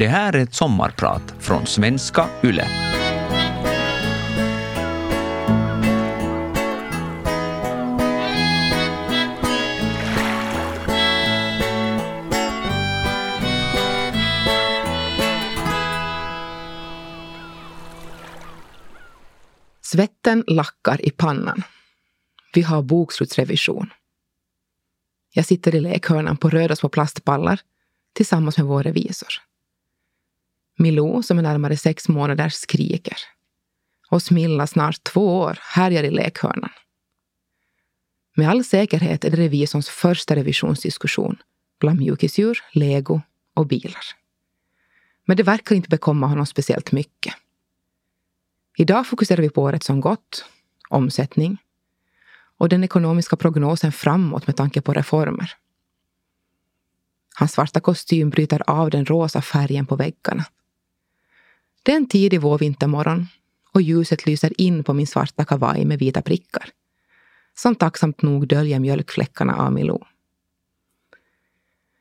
Det här är ett sommarprat från svenska YLE. Svetten lackar i pannan. Vi har bokslutsrevision. Jag sitter i lekhörnan på röda små plastpallar tillsammans med vår revisor. Milou, som är närmare sex månader, skriker. Och Smilla, snart två år, härjar i lekhörnan. Med all säkerhet är det revisorns första revisionsdiskussion bland mjukisdjur, lego och bilar. Men det verkar inte bekomma honom speciellt mycket. Idag fokuserar vi på året som gått, omsättning och den ekonomiska prognosen framåt med tanke på reformer. Hans svarta kostym bryter av den rosa färgen på väggarna. Det är en tidig vårvintermorgon och ljuset lyser in på min svarta kavaj med vita prickar som tacksamt nog döljer mjölkfläckarna av Milou.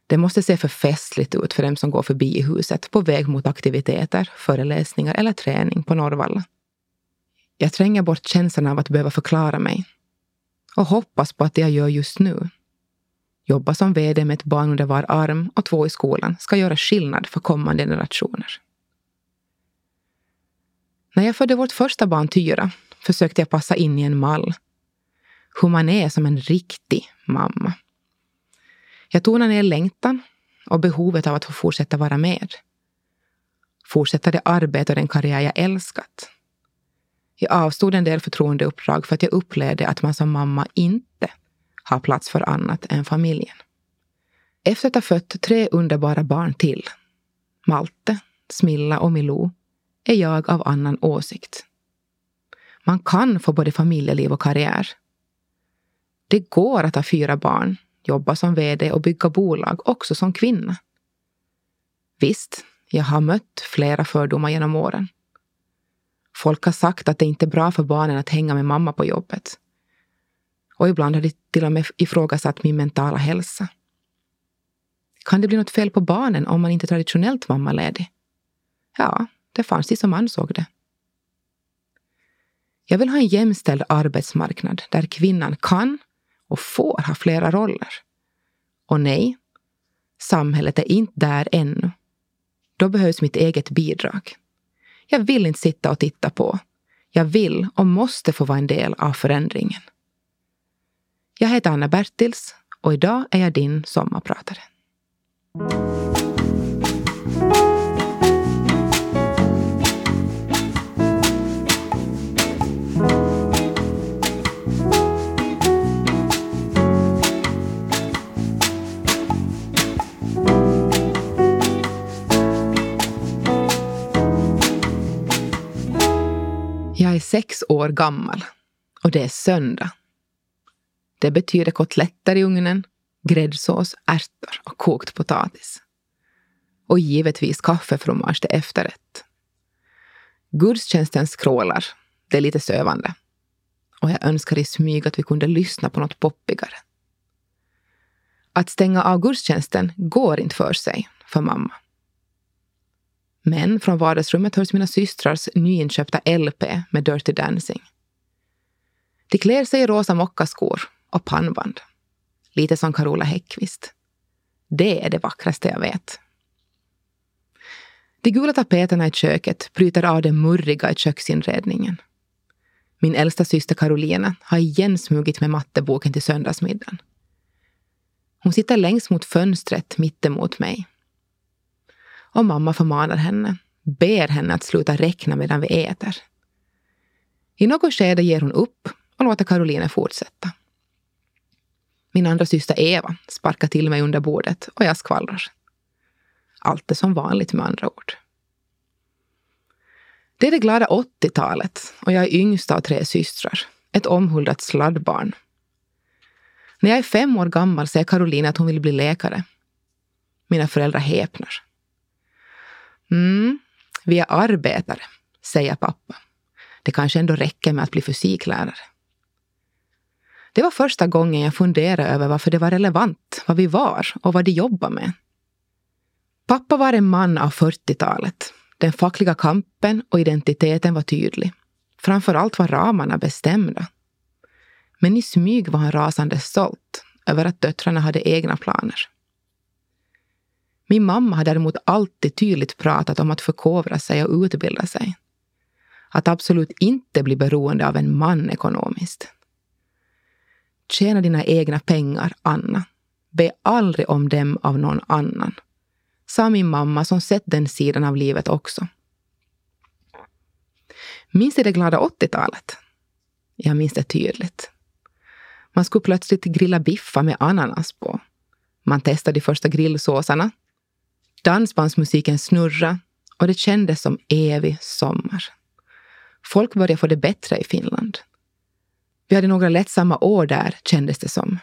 Det måste se för festligt ut för dem som går förbi i huset på väg mot aktiviteter, föreläsningar eller träning på Norrvalla. Jag tränger bort känslan av att behöva förklara mig och hoppas på att det jag gör just nu, jobba som VD med ett barn under var arm och två i skolan, ska göra skillnad för kommande generationer. När jag födde vårt första barn Tyra försökte jag passa in i en mall. Hur man är som en riktig mamma. Jag tonade ner längtan och behovet av att få fortsätta vara med. Fortsätta det arbete och den karriär jag älskat. Jag avstod en del förtroendeuppdrag för att jag upplevde att man som mamma inte har plats för annat än familjen. Efter att ha fött tre underbara barn till, Malte, Smilla och Milou, är jag av annan åsikt. Man kan få både familjeliv och karriär. Det går att ha fyra barn, jobba som VD och bygga bolag också som kvinna. Visst, jag har mött flera fördomar genom åren. Folk har sagt att det inte är bra för barnen att hänga med mamma på jobbet. Och ibland har de till och med ifrågasatt min mentala hälsa. Kan det bli något fel på barnen om man inte är traditionellt mammaledig? Ja, det fanns de som ansåg det. Jag vill ha en jämställd arbetsmarknad där kvinnan kan och får ha flera roller. Och nej, samhället är inte där ännu. Då behövs mitt eget bidrag. Jag vill inte sitta och titta på. Jag vill och måste få vara en del av förändringen. Jag heter Anna Bertils och idag är jag din sommarpratare. Jag är sex år gammal och det är söndag. Det betyder kotletter i ugnen, gräddsås, ärtor och kokt potatis. Och givetvis kaffefromage till efterrätt. Gudstjänsten skrålar. Det är lite sövande. Och jag önskar i smyg att vi kunde lyssna på något poppigare. Att stänga av gudstjänsten går inte för sig för mamma. Men från vardagsrummet hörs mina systrars nyinköpta LP med Dirty Dancing. De klär sig i rosa mockaskor och pannband. Lite som Carola Häggkvist. Det är det vackraste jag vet. De gula tapeterna i köket bryter av det murriga i köksinredningen. Min äldsta syster Carolina har igen smugit med matteboken till söndagsmiddagen. Hon sitter längst mot fönstret mittemot mig och mamma förmanar henne, ber henne att sluta räkna medan vi äter. I något skede ger hon upp och låter Caroline fortsätta. Min andra syster Eva sparkar till mig under bordet och jag skvallrar. Allt är som vanligt med andra ord. Det är det glada 80-talet och jag är yngsta av tre systrar. Ett omhuldat sladdbarn. När jag är fem år gammal säger Caroline att hon vill bli läkare. Mina föräldrar häpnar. Mm, vi är arbetare, säger pappa. Det kanske ändå räcker med att bli fysiklärare. Det var första gången jag funderade över varför det var relevant vad vi var och vad de jobbade med. Pappa var en man av 40-talet. Den fackliga kampen och identiteten var tydlig. Framför allt var ramarna bestämda. Men i smyg var han rasande stolt över att döttrarna hade egna planer. Min mamma har däremot alltid tydligt pratat om att förkovra sig och utbilda sig. Att absolut inte bli beroende av en man ekonomiskt. Tjäna dina egna pengar, Anna. Be aldrig om dem av någon annan. Sa min mamma som sett den sidan av livet också. Minns du det glada 80-talet? Jag minns det tydligt. Man skulle plötsligt grilla biffar med ananas på. Man testade de första grillsåsarna. Dansbandsmusiken snurra och det kändes som evig sommar. Folk började få det bättre i Finland. Vi hade några lättsamma år där, kändes det som.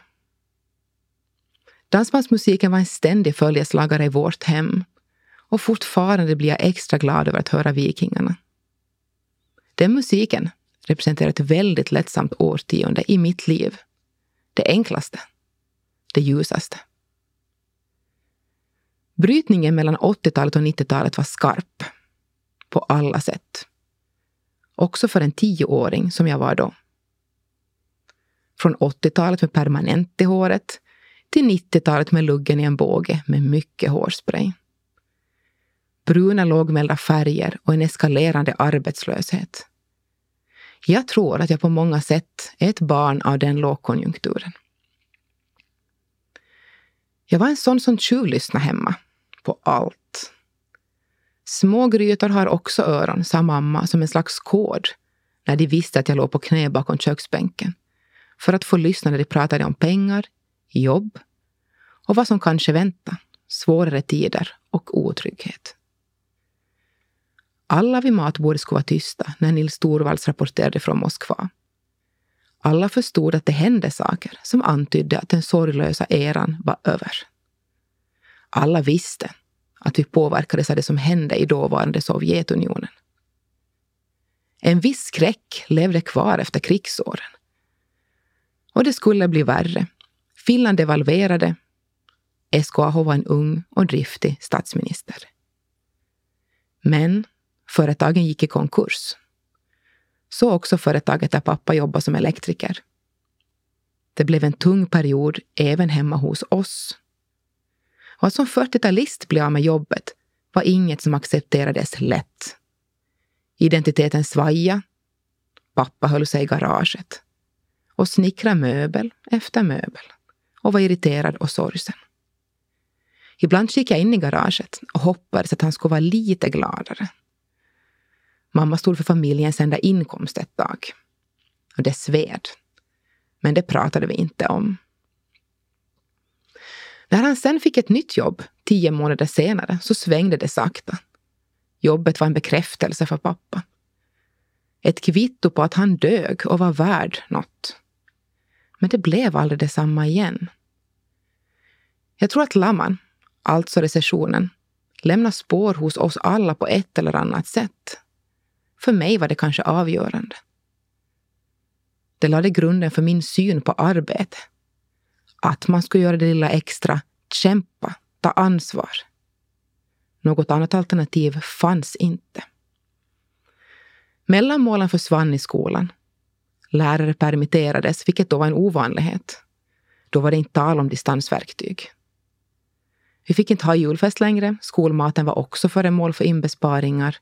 Dansbandsmusiken var en ständig följeslagare i vårt hem och fortfarande blir jag extra glad över att höra Vikingarna. Den musiken representerar ett väldigt lättsamt årtionde i mitt liv. Det enklaste. Det ljusaste. Brytningen mellan 80-talet och 90-talet var skarp. På alla sätt. Också för en tioåring som jag var då. Från 80-talet med permanent i håret till 90-talet med luggen i en båge med mycket hårspray. Bruna lågmälda färger och en eskalerande arbetslöshet. Jag tror att jag på många sätt är ett barn av den lågkonjunkturen. Jag var en sån som tjuvlyssnade hemma. På allt. Små grytor har också öron, sa mamma som en slags kod när de visste att jag låg på knä bakom köksbänken. För att få lyssna när de pratade om pengar, jobb och vad som kanske väntar, svårare tider och otrygghet. Alla vid matbordet skulle vara tysta när Nils Torvalds rapporterade från Moskva. Alla förstod att det hände saker som antydde att den sorglösa eran var över. Alla visste att vi påverkades av det som hände i dåvarande Sovjetunionen. En viss skräck levde kvar efter krigsåren. Och det skulle bli värre. Finland devalverade. SKH var en ung och driftig statsminister. Men företagen gick i konkurs. Så också företaget där pappa jobbade som elektriker. Det blev en tung period även hemma hos oss. Och att som 40-talist bli av med jobbet var inget som accepterades lätt. Identiteten svaja. Pappa höll sig i garaget och snickra möbel efter möbel och var irriterad och sorgsen. Ibland gick jag in i garaget och hoppades att han skulle vara lite gladare. Mamma stod för familjens enda inkomst ett tag. Och det sved. Men det pratade vi inte om. När han sen fick ett nytt jobb, tio månader senare, så svängde det sakta. Jobbet var en bekräftelse för pappa. Ett kvitto på att han dög och var värd något. Men det blev aldrig detsamma igen. Jag tror att lamman, alltså recessionen, lämnar spår hos oss alla på ett eller annat sätt. För mig var det kanske avgörande. Det lade grunden för min syn på arbete. Att man skulle göra det lilla extra, kämpa, ta ansvar. Något annat alternativ fanns inte. Mellanmålen försvann i skolan. Lärare permitterades, vilket då var en ovanlighet. Då var det inte tal om distansverktyg. Vi fick inte ha julfest längre. Skolmaten var också föremål för inbesparingar.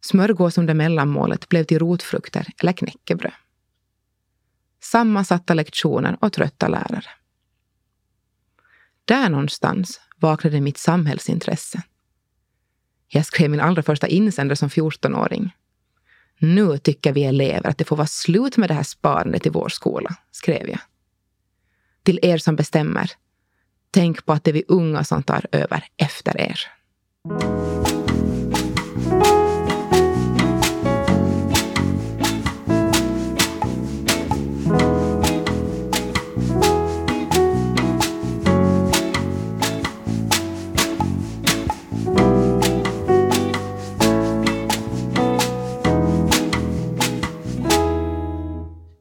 Smörgås under mellanmålet blev till rotfrukter eller knäckebröd. Sammansatta lektioner och trötta lärare. Där någonstans vaknade mitt samhällsintresse. Jag skrev min allra första insändare som 14-åring. Nu tycker vi elever att det får vara slut med det här sparandet i vår skola, skrev jag. Till er som bestämmer, tänk på att det är vi unga som tar över efter er.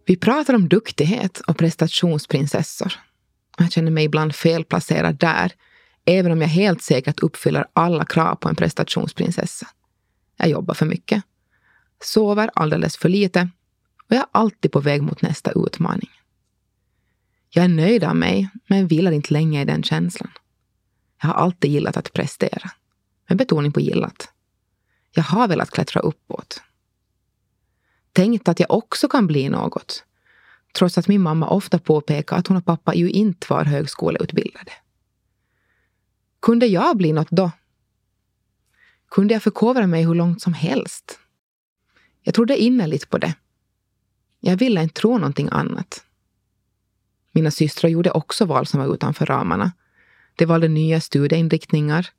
Vi pratar om duktighet och prestationsprinsessor. Jag känner mig ibland felplacerad där, Även om jag helt säkert uppfyller alla krav på en prestationsprinsessa. Jag jobbar för mycket, sover alldeles för lite och jag är alltid på väg mot nästa utmaning. Jag är nöjd av mig, men vilar inte länge i den känslan. Jag har alltid gillat att prestera. Med betoning på gillat. Jag har velat klättra uppåt. Tänkt att jag också kan bli något. Trots att min mamma ofta påpekar att hon och pappa ju inte var högskoleutbildade. Kunde jag bli något då? Kunde jag förkovra mig hur långt som helst? Jag trodde innerligt på det. Jag ville inte tro någonting annat. Mina systrar gjorde också val som var utanför ramarna. De valde nya studieinriktningar,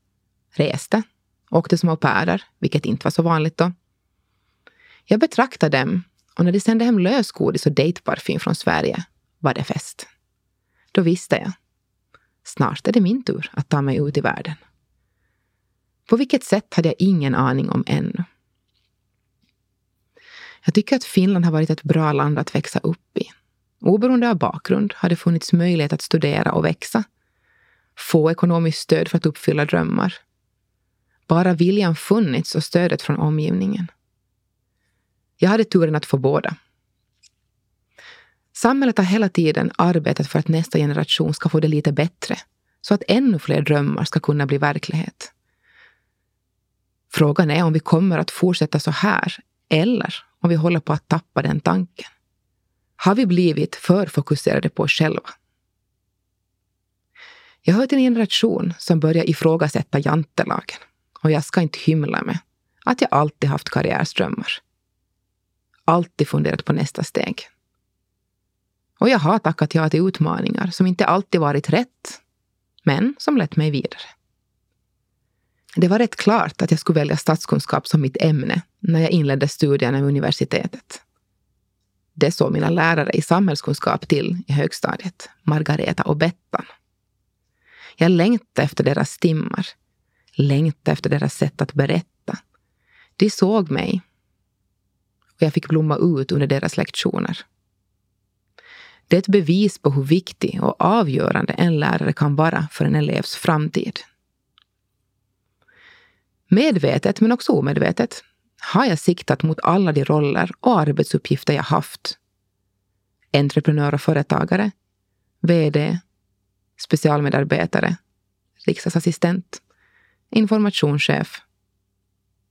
reste, åkte som au pairer, vilket inte var så vanligt då. Jag betraktade dem och när de sände hem lösgodis och dejtparfym från Sverige var det fest. Då visste jag. Snart är det min tur att ta mig ut i världen. På vilket sätt hade jag ingen aning om ännu. Jag tycker att Finland har varit ett bra land att växa upp i. Oberoende av bakgrund har det funnits möjlighet att studera och växa. Få ekonomiskt stöd för att uppfylla drömmar. Bara viljan funnits och stödet från omgivningen. Jag hade turen att få båda. Samhället har hela tiden arbetat för att nästa generation ska få det lite bättre, så att ännu fler drömmar ska kunna bli verklighet. Frågan är om vi kommer att fortsätta så här, eller om vi håller på att tappa den tanken. Har vi blivit för fokuserade på oss själva? Jag hör till en generation som börjar ifrågasätta jantelagen och jag ska inte hymla med att jag alltid haft karriärströmmar. Alltid funderat på nästa steg. Och jag har tackat ja till utmaningar som inte alltid varit rätt, men som lett mig vidare. Det var rätt klart att jag skulle välja statskunskap som mitt ämne när jag inledde studierna vid universitetet. Det såg mina lärare i samhällskunskap till i högstadiet, Margareta och Bettan. Jag längtade efter deras timmar, längtade efter deras sätt att berätta. De såg mig jag fick blomma ut under deras lektioner. Det är ett bevis på hur viktig och avgörande en lärare kan vara för en elevs framtid. Medvetet, men också omedvetet, har jag siktat mot alla de roller och arbetsuppgifter jag haft. Entreprenör och företagare, VD, specialmedarbetare, riksdagsassistent, informationschef.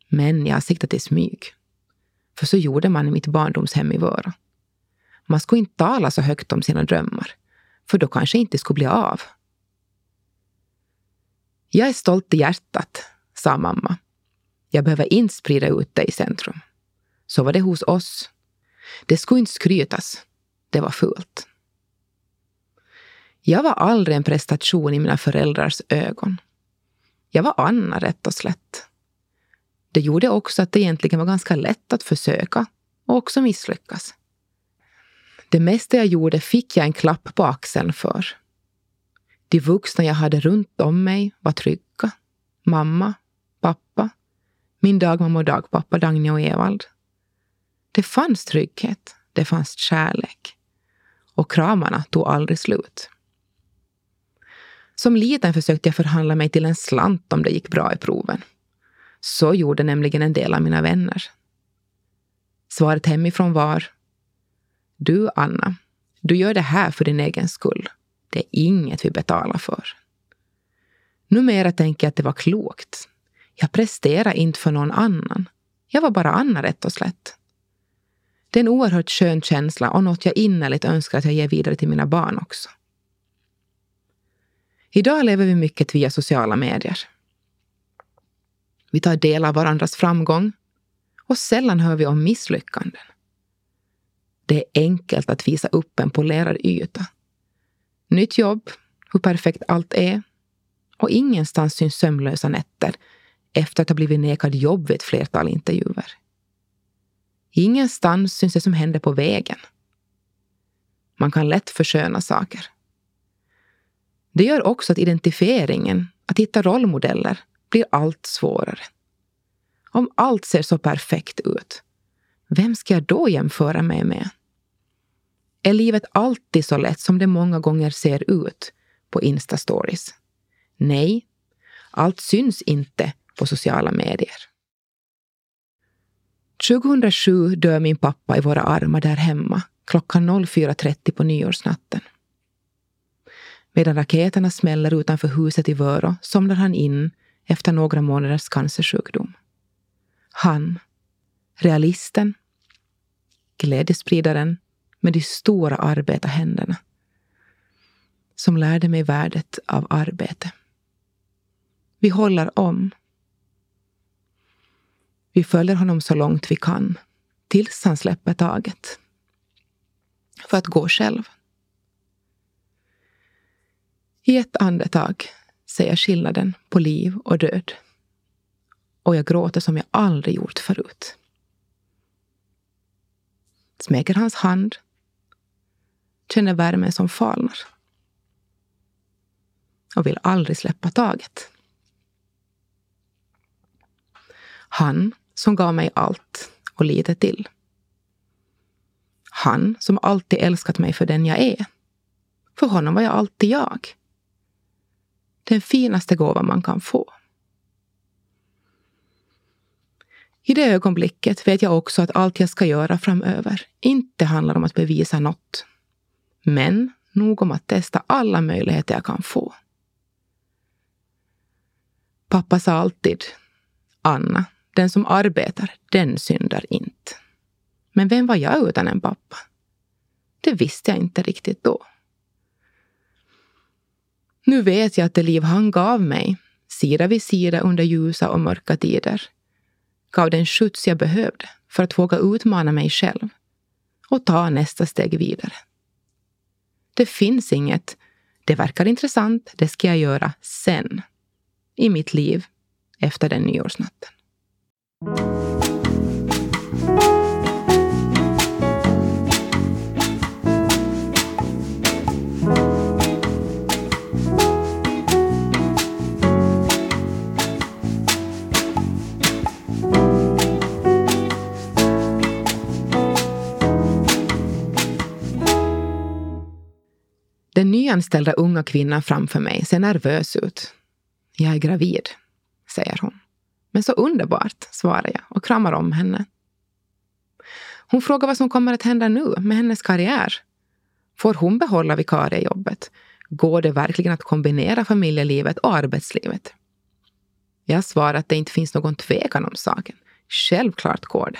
Men jag har siktat i smyg. För så gjorde man i mitt barndomshem i Vöra. Man skulle inte tala så högt om sina drömmar, för då kanske inte skulle bli av. Jag är stolt i hjärtat, sa mamma. Jag behöver inte sprida ut det i centrum. Så var det hos oss. Det skulle inte skrytas. Det var fult. Jag var aldrig en prestation i mina föräldrars ögon. Jag var Anna rätt och slätt. Det gjorde också att det egentligen var ganska lätt att försöka och också misslyckas. Det mesta jag gjorde fick jag en klapp på axeln för. De vuxna jag hade runt om mig var trygga. Mamma, pappa, min dagmamma och dagpappa Dagny och Evald. Det fanns trygghet, det fanns kärlek. Och kramarna tog aldrig slut. Som liten försökte jag förhandla mig till en slant om det gick bra i proven. Så gjorde nämligen en del av mina vänner. Svaret hemifrån var Du, Anna, du gör det här för din egen skull. Det är inget vi betalar för. Numera tänker jag att det var klokt. Jag presterade inte för någon annan. Jag var bara Anna rätt och slätt. Det är en oerhört skön känsla och något jag innerligt önskar att jag ger vidare till mina barn också. Idag lever vi mycket via sociala medier. Vi tar del av varandras framgång och sällan hör vi om misslyckanden. Det är enkelt att visa upp en polerad yta. Nytt jobb, hur perfekt allt är och ingenstans syns sömnlösa nätter efter att ha blivit nekad jobb vid ett flertal intervjuer. Ingenstans syns det som händer på vägen. Man kan lätt försköna saker. Det gör också att identifieringen, att hitta rollmodeller, blir allt svårare. Om allt ser så perfekt ut, vem ska jag då jämföra mig med? Är livet alltid så lätt som det många gånger ser ut på Insta-stories? Nej, allt syns inte på sociala medier. 2007 dör min pappa i våra armar där hemma klockan 04.30 på nyårsnatten. Medan raketerna smäller utanför huset i Vörå somnar han in efter några månaders cancersjukdom. Han, realisten, glädjespridaren med de stora arbetarhänderna som lärde mig värdet av arbete. Vi håller om. Vi följer honom så långt vi kan tills han släpper taget. För att gå själv. I ett andetag ser jag skillnaden på liv och död. Och jag gråter som jag aldrig gjort förut. Smeker hans hand. Känner värmen som falnar. Och vill aldrig släppa taget. Han som gav mig allt och lite till. Han som alltid älskat mig för den jag är. För honom var jag alltid jag. Den finaste gåva man kan få. I det ögonblicket vet jag också att allt jag ska göra framöver inte handlar om att bevisa något. Men nog om att testa alla möjligheter jag kan få. Pappa sa alltid, Anna, den som arbetar, den syndar inte. Men vem var jag utan en pappa? Det visste jag inte riktigt då. Nu vet jag att det liv han gav mig, sida vid sida under ljusa och mörka tider, gav den skjuts jag behövde för att våga utmana mig själv och ta nästa steg vidare. Det finns inget, det verkar intressant, det ska jag göra sen, i mitt liv efter den nyårsnatten. Nyanställda unga kvinnan framför mig ser nervös ut. Jag är gravid, säger hon. Men så underbart, svarar jag och kramar om henne. Hon frågar vad som kommer att hända nu med hennes karriär. Får hon behålla vikariejobbet? Går det verkligen att kombinera familjelivet och arbetslivet? Jag svarar att det inte finns någon tvekan om saken. Självklart går det.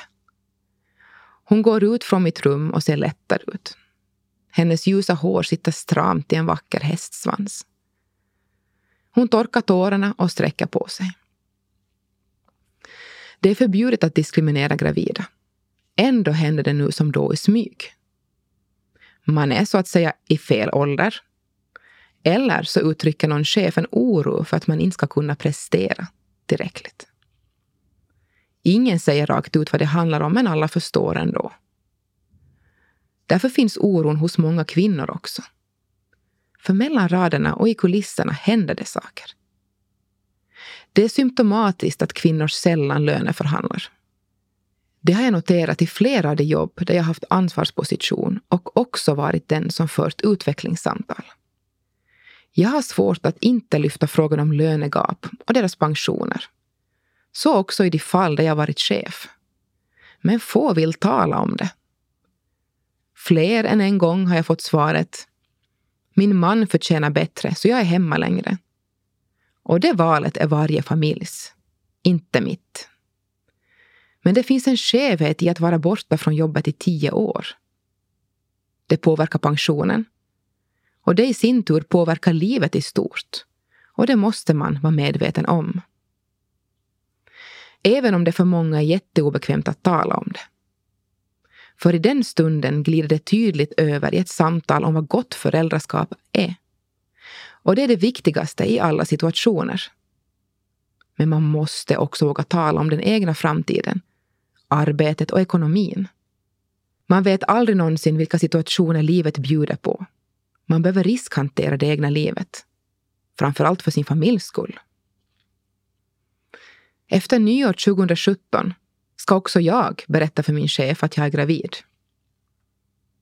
Hon går ut från mitt rum och ser lättare ut. Hennes ljusa hår sitter stramt i en vacker hästsvans. Hon torkar tårarna och sträcker på sig. Det är förbjudet att diskriminera gravida. Ändå händer det nu som då i smyg. Man är så att säga i fel ålder. Eller så uttrycker någon chef en oro för att man inte ska kunna prestera tillräckligt. Ingen säger rakt ut vad det handlar om, men alla förstår ändå. Därför finns oron hos många kvinnor också. För mellan raderna och i kulisserna händer det saker. Det är symptomatiskt att kvinnor sällan löneförhandlar. Det har jag noterat i flera av de jobb där jag haft ansvarsposition och också varit den som fört utvecklingssamtal. Jag har svårt att inte lyfta frågan om lönegap och deras pensioner. Så också i de fall där jag varit chef. Men få vill tala om det. Fler än en gång har jag fått svaret Min man förtjänar bättre, så jag är hemma längre. Och det valet är varje familjs, inte mitt. Men det finns en skevhet i att vara borta från jobbet i tio år. Det påverkar pensionen. Och det i sin tur påverkar livet i stort. Och det måste man vara medveten om. Även om det för många är jätteobekvämt att tala om det. För i den stunden glider det tydligt över i ett samtal om vad gott föräldraskap är. Och det är det viktigaste i alla situationer. Men man måste också våga tala om den egna framtiden, arbetet och ekonomin. Man vet aldrig någonsin vilka situationer livet bjuder på. Man behöver riskhantera det egna livet. Framförallt för sin familjs skull. Efter nyår 2017 ska också jag berätta för min chef att jag är gravid.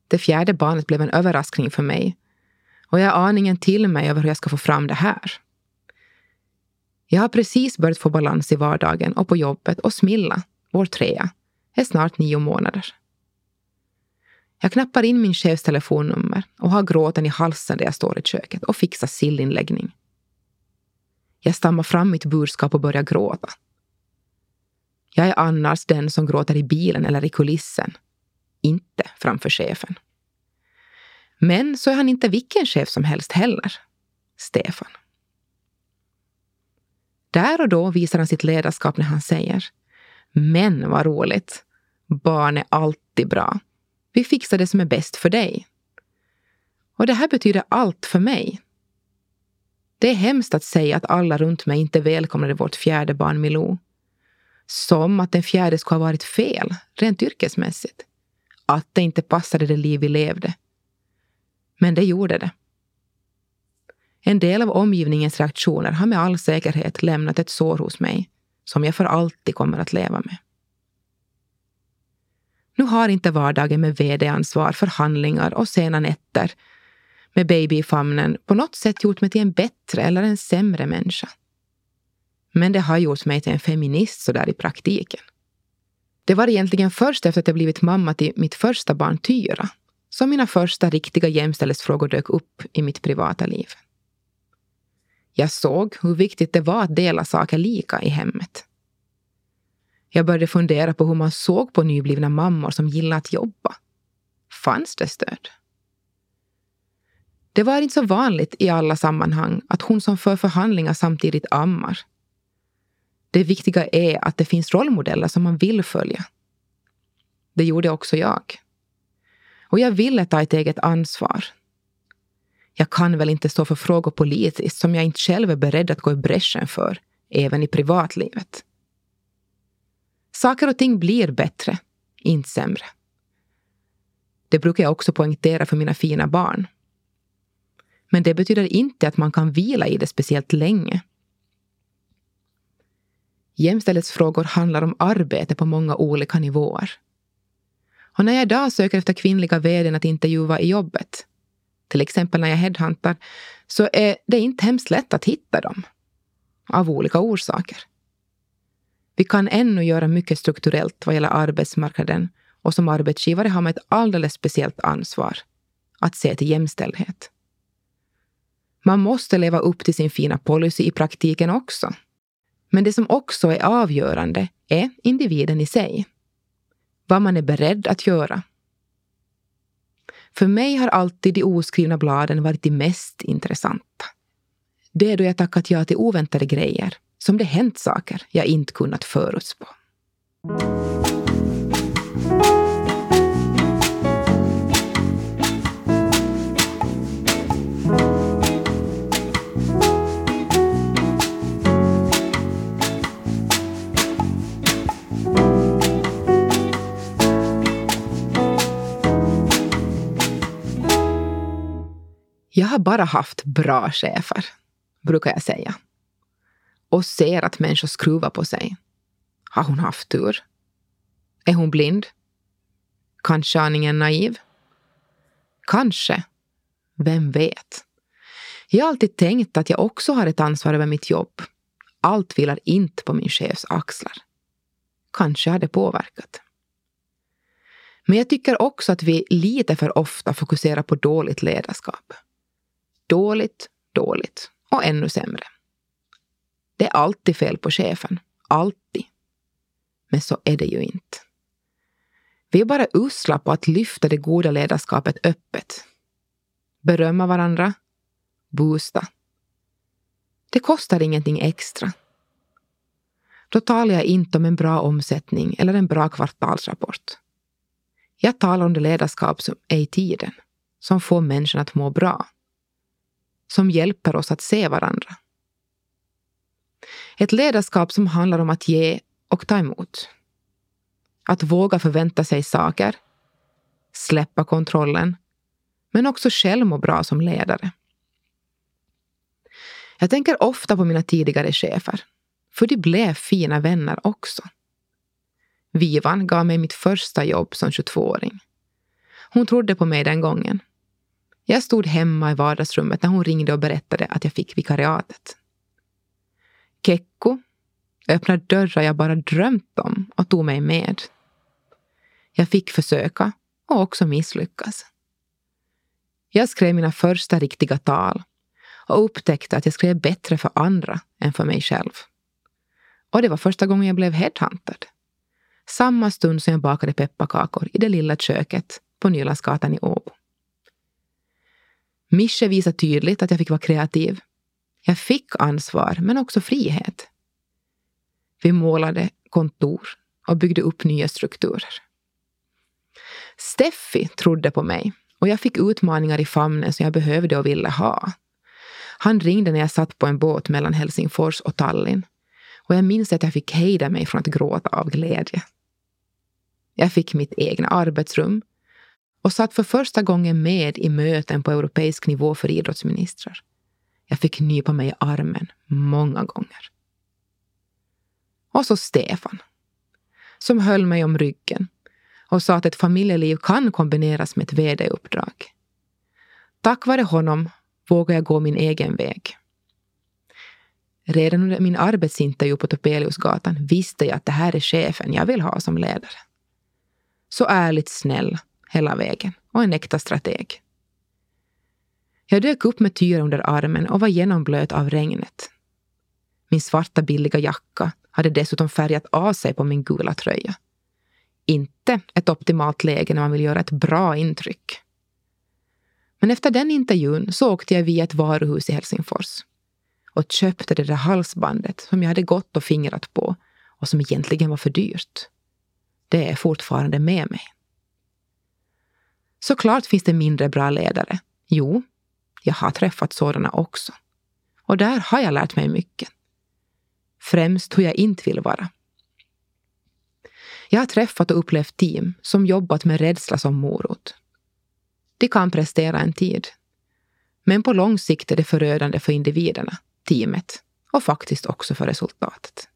Det fjärde barnet blev en överraskning för mig och jag är aningen till mig över hur jag ska få fram det här. Jag har precis börjat få balans i vardagen och på jobbet och Smilla, vår trea, är snart nio månader. Jag knappar in min chefs telefonnummer och har gråten i halsen där jag står i köket och fixar sillinläggning. Jag stammar fram mitt budskap och börjar gråta. Jag är annars den som gråter i bilen eller i kulissen. Inte framför chefen. Men så är han inte vilken chef som helst heller. Stefan. Där och då visar han sitt ledarskap när han säger Men vad roligt. Barn är alltid bra. Vi fixar det som är bäst för dig. Och det här betyder allt för mig. Det är hemskt att säga att alla runt mig inte välkomnade vårt fjärde barn Milou. Som att den fjärde skulle ha varit fel, rent yrkesmässigt. Att det inte passade det liv vi levde. Men det gjorde det. En del av omgivningens reaktioner har med all säkerhet lämnat ett sår hos mig som jag för alltid kommer att leva med. Nu har inte vardagen med vd-ansvar, förhandlingar och sena nätter med baby i famnen på något sätt gjort mig till en bättre eller en sämre människa. Men det har gjort mig till en feminist sådär i praktiken. Det var egentligen först efter att jag blivit mamma till mitt första barn Tyra som mina första riktiga jämställdhetsfrågor dök upp i mitt privata liv. Jag såg hur viktigt det var att dela saker lika i hemmet. Jag började fundera på hur man såg på nyblivna mammor som gillar att jobba. Fanns det stöd? Det var inte så vanligt i alla sammanhang att hon som för förhandlingar samtidigt ammar. Det viktiga är att det finns rollmodeller som man vill följa. Det gjorde också jag. Och jag ville ta ett eget ansvar. Jag kan väl inte stå för frågor politiskt som jag inte själv är beredd att gå i bräschen för, även i privatlivet. Saker och ting blir bättre, inte sämre. Det brukar jag också poängtera för mina fina barn. Men det betyder inte att man kan vila i det speciellt länge. Jämställdhetsfrågor handlar om arbete på många olika nivåer. Och när jag idag söker efter kvinnliga vdn att intervjua i jobbet, till exempel när jag headhuntar, så är det inte hemskt lätt att hitta dem. Av olika orsaker. Vi kan ännu göra mycket strukturellt vad gäller arbetsmarknaden och som arbetsgivare har man ett alldeles speciellt ansvar att se till jämställdhet. Man måste leva upp till sin fina policy i praktiken också. Men det som också är avgörande är individen i sig. Vad man är beredd att göra. För mig har alltid de oskrivna bladen varit de mest intressanta. Det är då jag tackat ja till oväntade grejer som det hänt saker jag inte kunnat förutspå. Jag har bara haft bra chefer, brukar jag säga och ser att människor skruvar på sig. Har hon haft tur? Är hon blind? Kanske aningen naiv? Kanske. Vem vet? Jag har alltid tänkt att jag också har ett ansvar över mitt jobb. Allt vilar inte på min chefs axlar. Kanske har det påverkat. Men jag tycker också att vi lite för ofta fokuserar på dåligt ledarskap. Dåligt, dåligt och ännu sämre. Det är alltid fel på chefen. Alltid. Men så är det ju inte. Vi är bara usla på att lyfta det goda ledarskapet öppet. Berömma varandra. Boosta. Det kostar ingenting extra. Då talar jag inte om en bra omsättning eller en bra kvartalsrapport. Jag talar om det ledarskap som är i tiden, som får människan att må bra. Som hjälper oss att se varandra. Ett ledarskap som handlar om att ge och ta emot. Att våga förvänta sig saker, släppa kontrollen, men också själv må bra som ledare. Jag tänker ofta på mina tidigare chefer, för de blev fina vänner också. Vivan gav mig mitt första jobb som 22-åring. Hon trodde på mig den gången. Jag stod hemma i vardagsrummet när hon ringde och berättade att jag fick vikariatet. Kekko öppnade dörrar jag bara drömt om och tog mig med. Jag fick försöka och också misslyckas. Jag skrev mina första riktiga tal och upptäckte att jag skrev bättre för andra än för mig själv. Och det var första gången jag blev headhuntad. Samma stund som jag bakade pepparkakor i det lilla köket på Nylandsgatan i Åbo. Mische visade tydligt att jag fick vara kreativ. Jag fick ansvar, men också frihet. Vi målade kontor och byggde upp nya strukturer. Steffi trodde på mig och jag fick utmaningar i famnen som jag behövde och ville ha. Han ringde när jag satt på en båt mellan Helsingfors och Tallinn och jag minns att jag fick hejda mig från att gråta av glädje. Jag fick mitt egna arbetsrum och satt för första gången med i möten på europeisk nivå för idrottsministrar. Jag fick nypa mig i armen många gånger. Och så Stefan, som höll mig om ryggen och sa att ett familjeliv kan kombineras med ett vd-uppdrag. Tack vare honom vågar jag gå min egen väg. Redan under min arbetsintervju på Topeliusgatan visste jag att det här är chefen jag vill ha som ledare. Så ärligt snäll hela vägen och en äkta strateg. Jag dök upp med Tyra under armen och var genomblöt av regnet. Min svarta billiga jacka hade dessutom färgat av sig på min gula tröja. Inte ett optimalt läge när man vill göra ett bra intryck. Men efter den intervjun så åkte jag via ett varuhus i Helsingfors och köpte det där halsbandet som jag hade gått och fingrat på och som egentligen var för dyrt. Det är fortfarande med mig. Såklart finns det mindre bra ledare. Jo, jag har träffat sådana också. Och där har jag lärt mig mycket. Främst hur jag inte vill vara. Jag har träffat och upplevt team som jobbat med rädsla som morot. De kan prestera en tid. Men på lång sikt är det förödande för individerna, teamet och faktiskt också för resultatet.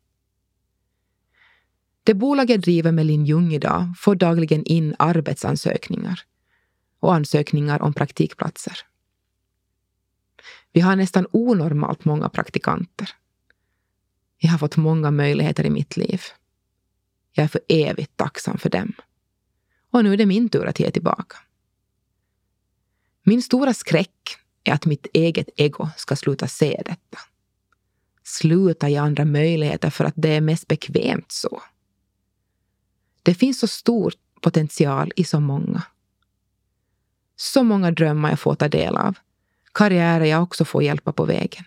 Det bolag jag driver med Linn Ljung idag får dagligen in arbetsansökningar och ansökningar om praktikplatser. Vi har nästan onormalt många praktikanter. Jag har fått många möjligheter i mitt liv. Jag är för evigt tacksam för dem. Och nu är det min tur att ge tillbaka. Min stora skräck är att mitt eget ego ska sluta se detta. Sluta ge andra möjligheter för att det är mest bekvämt så. Det finns så stor potential i så många. Så många drömmar jag får ta del av. Karriärer jag också får hjälpa på vägen.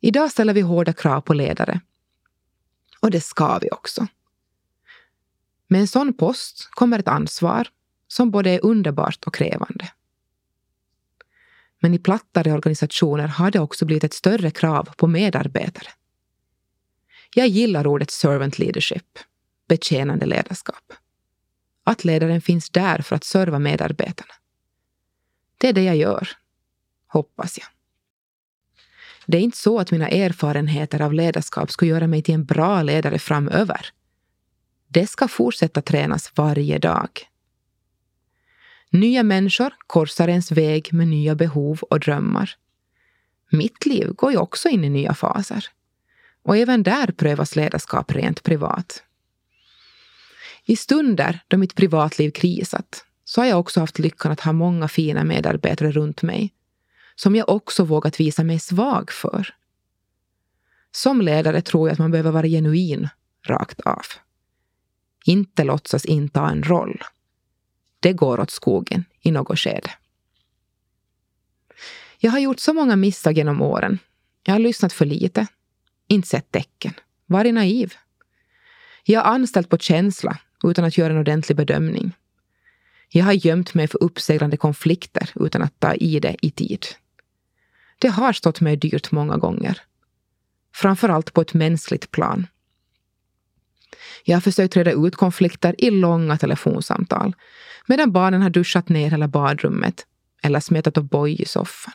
Idag ställer vi hårda krav på ledare. Och det ska vi också. Med en sån post kommer ett ansvar som både är underbart och krävande. Men i plattare organisationer har det också blivit ett större krav på medarbetare. Jag gillar ordet servant leadership, betjänande ledarskap. Att ledaren finns där för att serva medarbetarna. Det är det jag gör, hoppas jag. Det är inte så att mina erfarenheter av ledarskap ska göra mig till en bra ledare framöver. Det ska fortsätta tränas varje dag. Nya människor korsar ens väg med nya behov och drömmar. Mitt liv går ju också in i nya faser. Och även där prövas ledarskap rent privat. I stunder då mitt privatliv krisat så har jag också haft lyckan att ha många fina medarbetare runt mig som jag också vågat visa mig svag för. Som ledare tror jag att man behöver vara genuin rakt av. Inte låtsas inta en roll. Det går åt skogen i något skede. Jag har gjort så många misstag genom åren. Jag har lyssnat för lite, inte sett tecken, varit naiv. Jag har anställt på känsla utan att göra en ordentlig bedömning. Jag har gömt mig för uppseglande konflikter utan att ta i det i tid. Det har stått mig dyrt många gånger. Framförallt på ett mänskligt plan. Jag har försökt reda ut konflikter i långa telefonsamtal medan barnen har duschat ner hela badrummet eller smetat O'boy i soffan.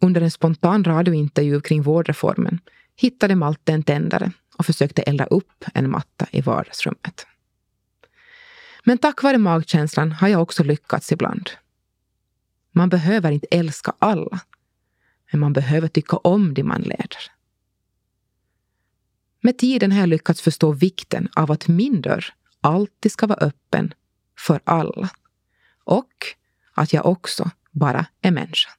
Under en spontan radiointervju kring vårdreformen hittade Malte en tändare och försökte elda upp en matta i vardagsrummet. Men tack vare magkänslan har jag också lyckats ibland. Man behöver inte älska alla. Men man behöver tycka om det man leder. Med tiden har jag lyckats förstå vikten av att min dörr alltid ska vara öppen för alla. Och att jag också bara är människa.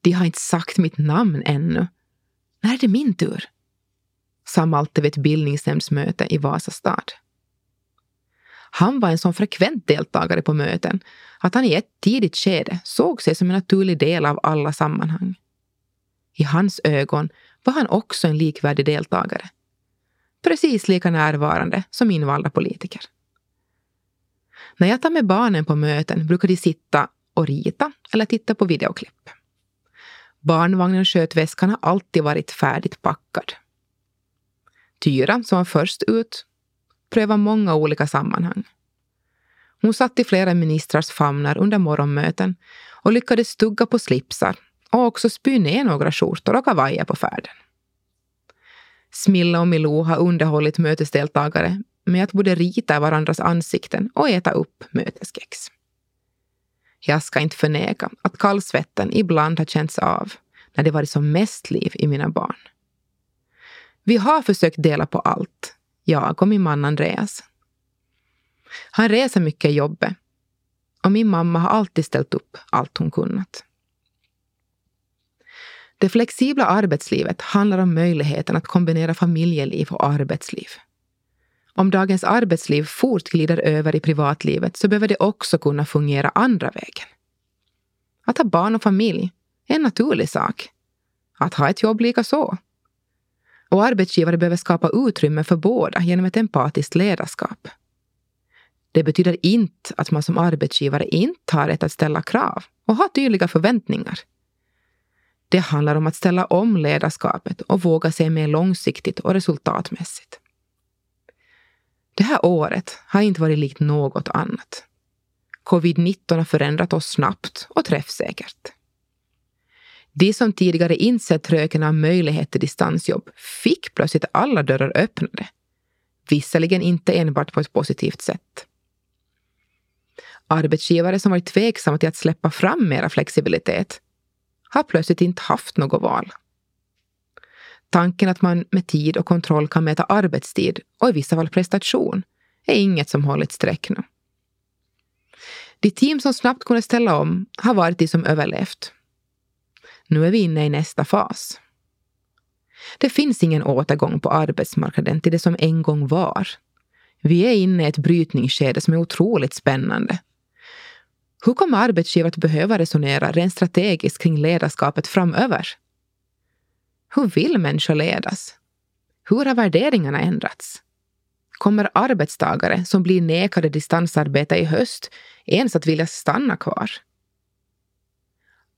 De har inte sagt mitt namn ännu. När är det min tur? sa Malte vid ett bildningsnämndsmöte i Vasastad. Han var en sån frekvent deltagare på möten att han i ett tidigt skede såg sig som en naturlig del av alla sammanhang. I hans ögon var han också en likvärdig deltagare. Precis lika närvarande som invalda politiker. När jag tar med barnen på möten brukar de sitta och rita eller titta på videoklipp. Barnvagnen och skötväskan har alltid varit färdigt packad. Tyra, som var först ut, prövade många olika sammanhang. Hon satt i flera ministrars famnar under morgonmöten och lyckades stugga på slipsar och också spy ner några skjortor och kavajer på färden. Smilla och Milou har underhållit mötesdeltagare med att både rita i varandras ansikten och äta upp möteskex. Jag ska inte förneka att kallsvetten ibland har känts av när det varit som mest liv i mina barn. Vi har försökt dela på allt, jag och min man Andreas. Han reser mycket i jobbet och min mamma har alltid ställt upp allt hon kunnat. Det flexibla arbetslivet handlar om möjligheten att kombinera familjeliv och arbetsliv. Om dagens arbetsliv fort glider över i privatlivet så behöver det också kunna fungera andra vägen. Att ha barn och familj är en naturlig sak. Att ha ett jobb lika så. Och arbetsgivare behöver skapa utrymme för båda genom ett empatiskt ledarskap. Det betyder inte att man som arbetsgivare inte har rätt att ställa krav och ha tydliga förväntningar. Det handlar om att ställa om ledarskapet och våga se mer långsiktigt och resultatmässigt. Det här året har inte varit likt något annat. Covid-19 har förändrat oss snabbt och träffsäkert. De som tidigare insett röken av möjlighet till distansjobb fick plötsligt alla dörrar öppnade. Visserligen inte enbart på ett positivt sätt. Arbetsgivare som varit tveksamma till att släppa fram mera flexibilitet har plötsligt inte haft något val. Tanken att man med tid och kontroll kan mäta arbetstid och i vissa fall prestation är inget som hållit streck nu. De team som snabbt kunde ställa om har varit de som överlevt. Nu är vi inne i nästa fas. Det finns ingen återgång på arbetsmarknaden till det som en gång var. Vi är inne i ett brytningsskede som är otroligt spännande. Hur kommer arbetsgivare att behöva resonera rent strategiskt kring ledarskapet framöver? Hur vill människor ledas? Hur har värderingarna ändrats? Kommer arbetstagare som blir nekade distansarbete i höst ens att vilja stanna kvar?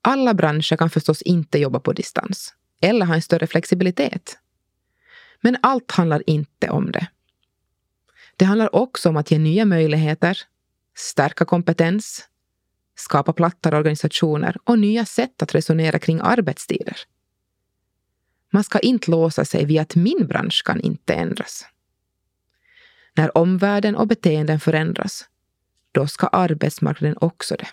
Alla branscher kan förstås inte jobba på distans eller ha en större flexibilitet. Men allt handlar inte om det. Det handlar också om att ge nya möjligheter, stärka kompetens, skapa plattare organisationer och nya sätt att resonera kring arbetstider. Man ska inte låsa sig vid att min bransch kan inte ändras. När omvärlden och beteenden förändras, då ska arbetsmarknaden också det.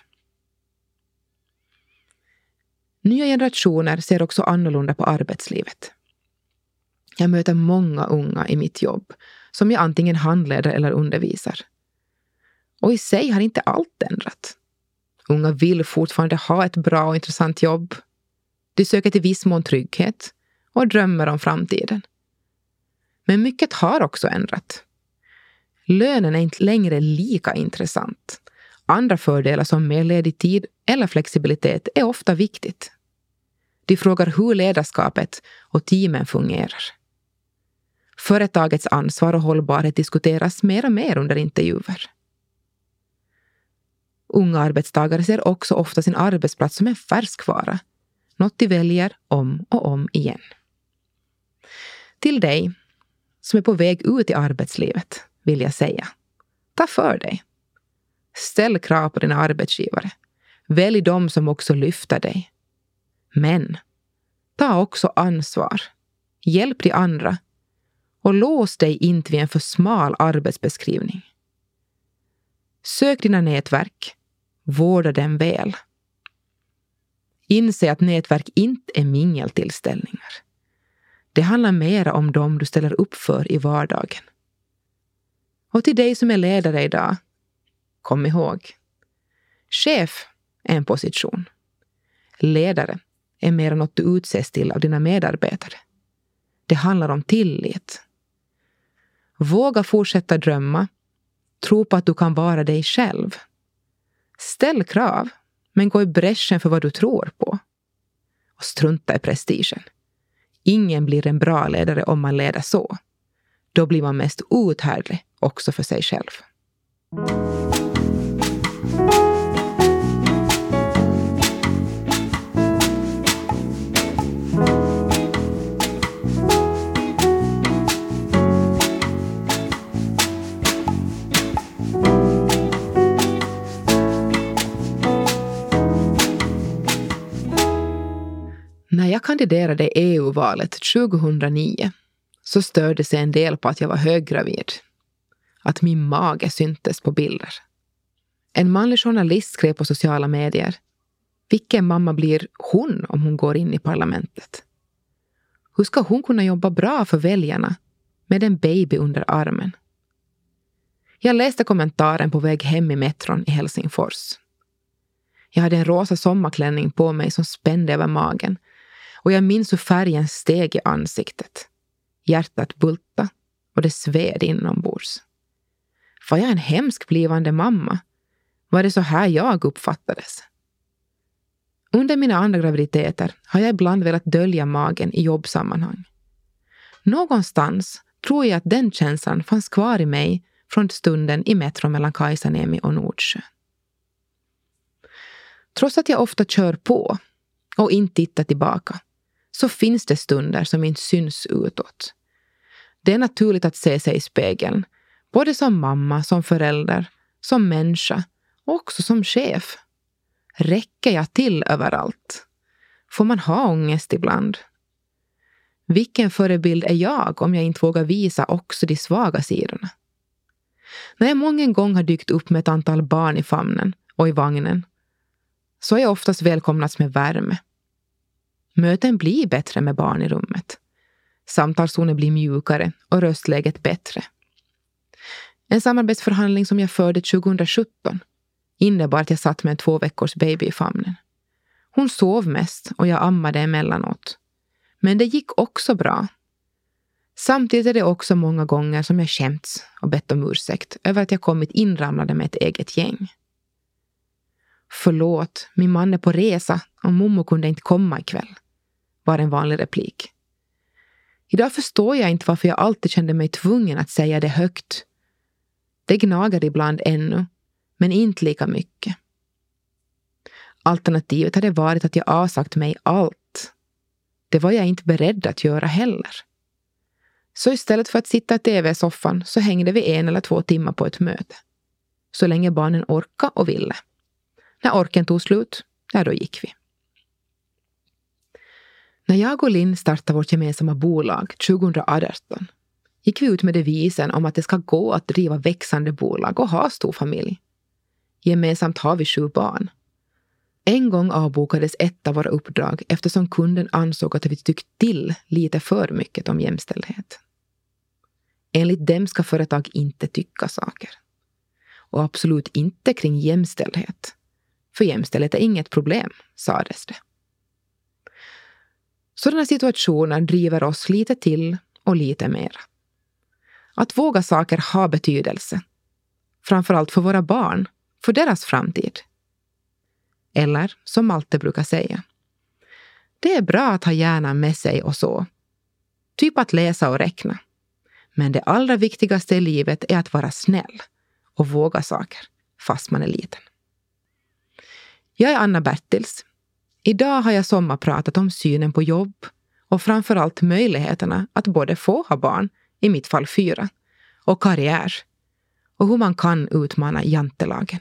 Nya generationer ser också annorlunda på arbetslivet. Jag möter många unga i mitt jobb som jag antingen handleder eller undervisar. Och i sig har inte allt ändrat. Unga vill fortfarande ha ett bra och intressant jobb. De söker till viss mån trygghet och drömmer om framtiden. Men mycket har också ändrat. Lönen är inte längre lika intressant. Andra fördelar som mer ledig tid eller flexibilitet är ofta viktigt. De frågar hur ledarskapet och teamen fungerar. Företagets ansvar och hållbarhet diskuteras mer och mer under intervjuer. Unga arbetstagare ser också ofta sin arbetsplats som en färskvara. Något de väljer om och om igen. Till dig som är på väg ut i arbetslivet vill jag säga. Ta för dig. Ställ krav på dina arbetsgivare. Välj dem som också lyfter dig. Men ta också ansvar. Hjälp de andra. Och lås dig inte vid en för smal arbetsbeskrivning. Sök dina nätverk. Vårda dem väl. Inse att nätverk inte är mingeltillställningar. Det handlar mera om dem du ställer upp för i vardagen. Och till dig som är ledare idag, kom ihåg. Chef är en position. Ledare är mer något du utses till av dina medarbetare. Det handlar om tillit. Våga fortsätta drömma. Tro på att du kan vara dig själv. Ställ krav, men gå i bräschen för vad du tror på. Och strunta i prestigen. Ingen blir en bra ledare om man leder så. Då blir man mest outhärdlig också för sig själv. Jag kandiderade i EU-valet 2009 så störde sig en del på att jag var höggravid. Att min mage syntes på bilder. En manlig journalist skrev på sociala medier. Vilken mamma blir hon om hon går in i parlamentet? Hur ska hon kunna jobba bra för väljarna med en baby under armen? Jag läste kommentaren på väg hem i metron i Helsingfors. Jag hade en rosa sommarklänning på mig som spände över magen och jag minns hur färgen steg i ansiktet. Hjärtat bulta och det sved inombords. Var jag en hemsk blivande mamma? Var det så här jag uppfattades? Under mina andra graviditeter har jag ibland velat dölja magen i jobbsammanhang. Någonstans tror jag att den känslan fanns kvar i mig från stunden i metron mellan Kaisaniemi och Nordsjö. Trots att jag ofta kör på och inte tittar tillbaka så finns det stunder som inte syns utåt. Det är naturligt att se sig i spegeln, både som mamma, som förälder, som människa och också som chef. Räcker jag till överallt? Får man ha ångest ibland? Vilken förebild är jag om jag inte vågar visa också de svaga sidorna? När jag många gånger har dykt upp med ett antal barn i famnen och i vagnen så har jag oftast välkomnats med värme. Möten blir bättre med barn i rummet. Samtalstonen blir mjukare och röstläget bättre. En samarbetsförhandling som jag förde 2017 innebar att jag satt med en två veckors baby i famnen. Hon sov mest och jag ammade emellanåt. Men det gick också bra. Samtidigt är det också många gånger som jag skämts och bett om ursäkt över att jag kommit inramlade med ett eget gäng. Förlåt, min man är på resa och mommo kunde inte komma ikväll var en vanlig replik. Idag förstår jag inte varför jag alltid kände mig tvungen att säga det högt. Det gnagar ibland ännu, men inte lika mycket. Alternativet hade varit att jag avsagt mig allt. Det var jag inte beredd att göra heller. Så istället för att sitta i tv-soffan så hängde vi en eller två timmar på ett möte. Så länge barnen orkade och ville. När orken tog slut, ja då gick vi. När jag och Linn startade vårt gemensamma bolag 2018 gick vi ut med devisen om att det ska gå att driva växande bolag och ha stor familj. Gemensamt har vi sju barn. En gång avbokades ett av våra uppdrag eftersom kunden ansåg att vi tyckt till lite för mycket om jämställdhet. Enligt dem ska företag inte tycka saker. Och absolut inte kring jämställdhet. För jämställdhet är inget problem, sades det. Sådana situationer driver oss lite till och lite mera. Att våga saker har betydelse. Framförallt för våra barn, för deras framtid. Eller som Malte brukar säga. Det är bra att ha hjärnan med sig och så. Typ att läsa och räkna. Men det allra viktigaste i livet är att vara snäll och våga saker, fast man är liten. Jag är Anna Bertils. Idag har jag sommarpratat om synen på jobb och framförallt möjligheterna att både få ha barn, i mitt fall fyra, och karriär, och hur man kan utmana jantelagen.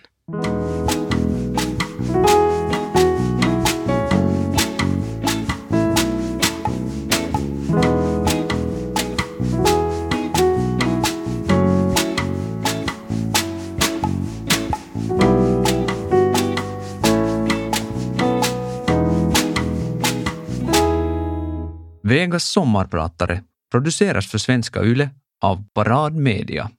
Vegas sommarpratare produceras för Svenska Yle av Parad Media.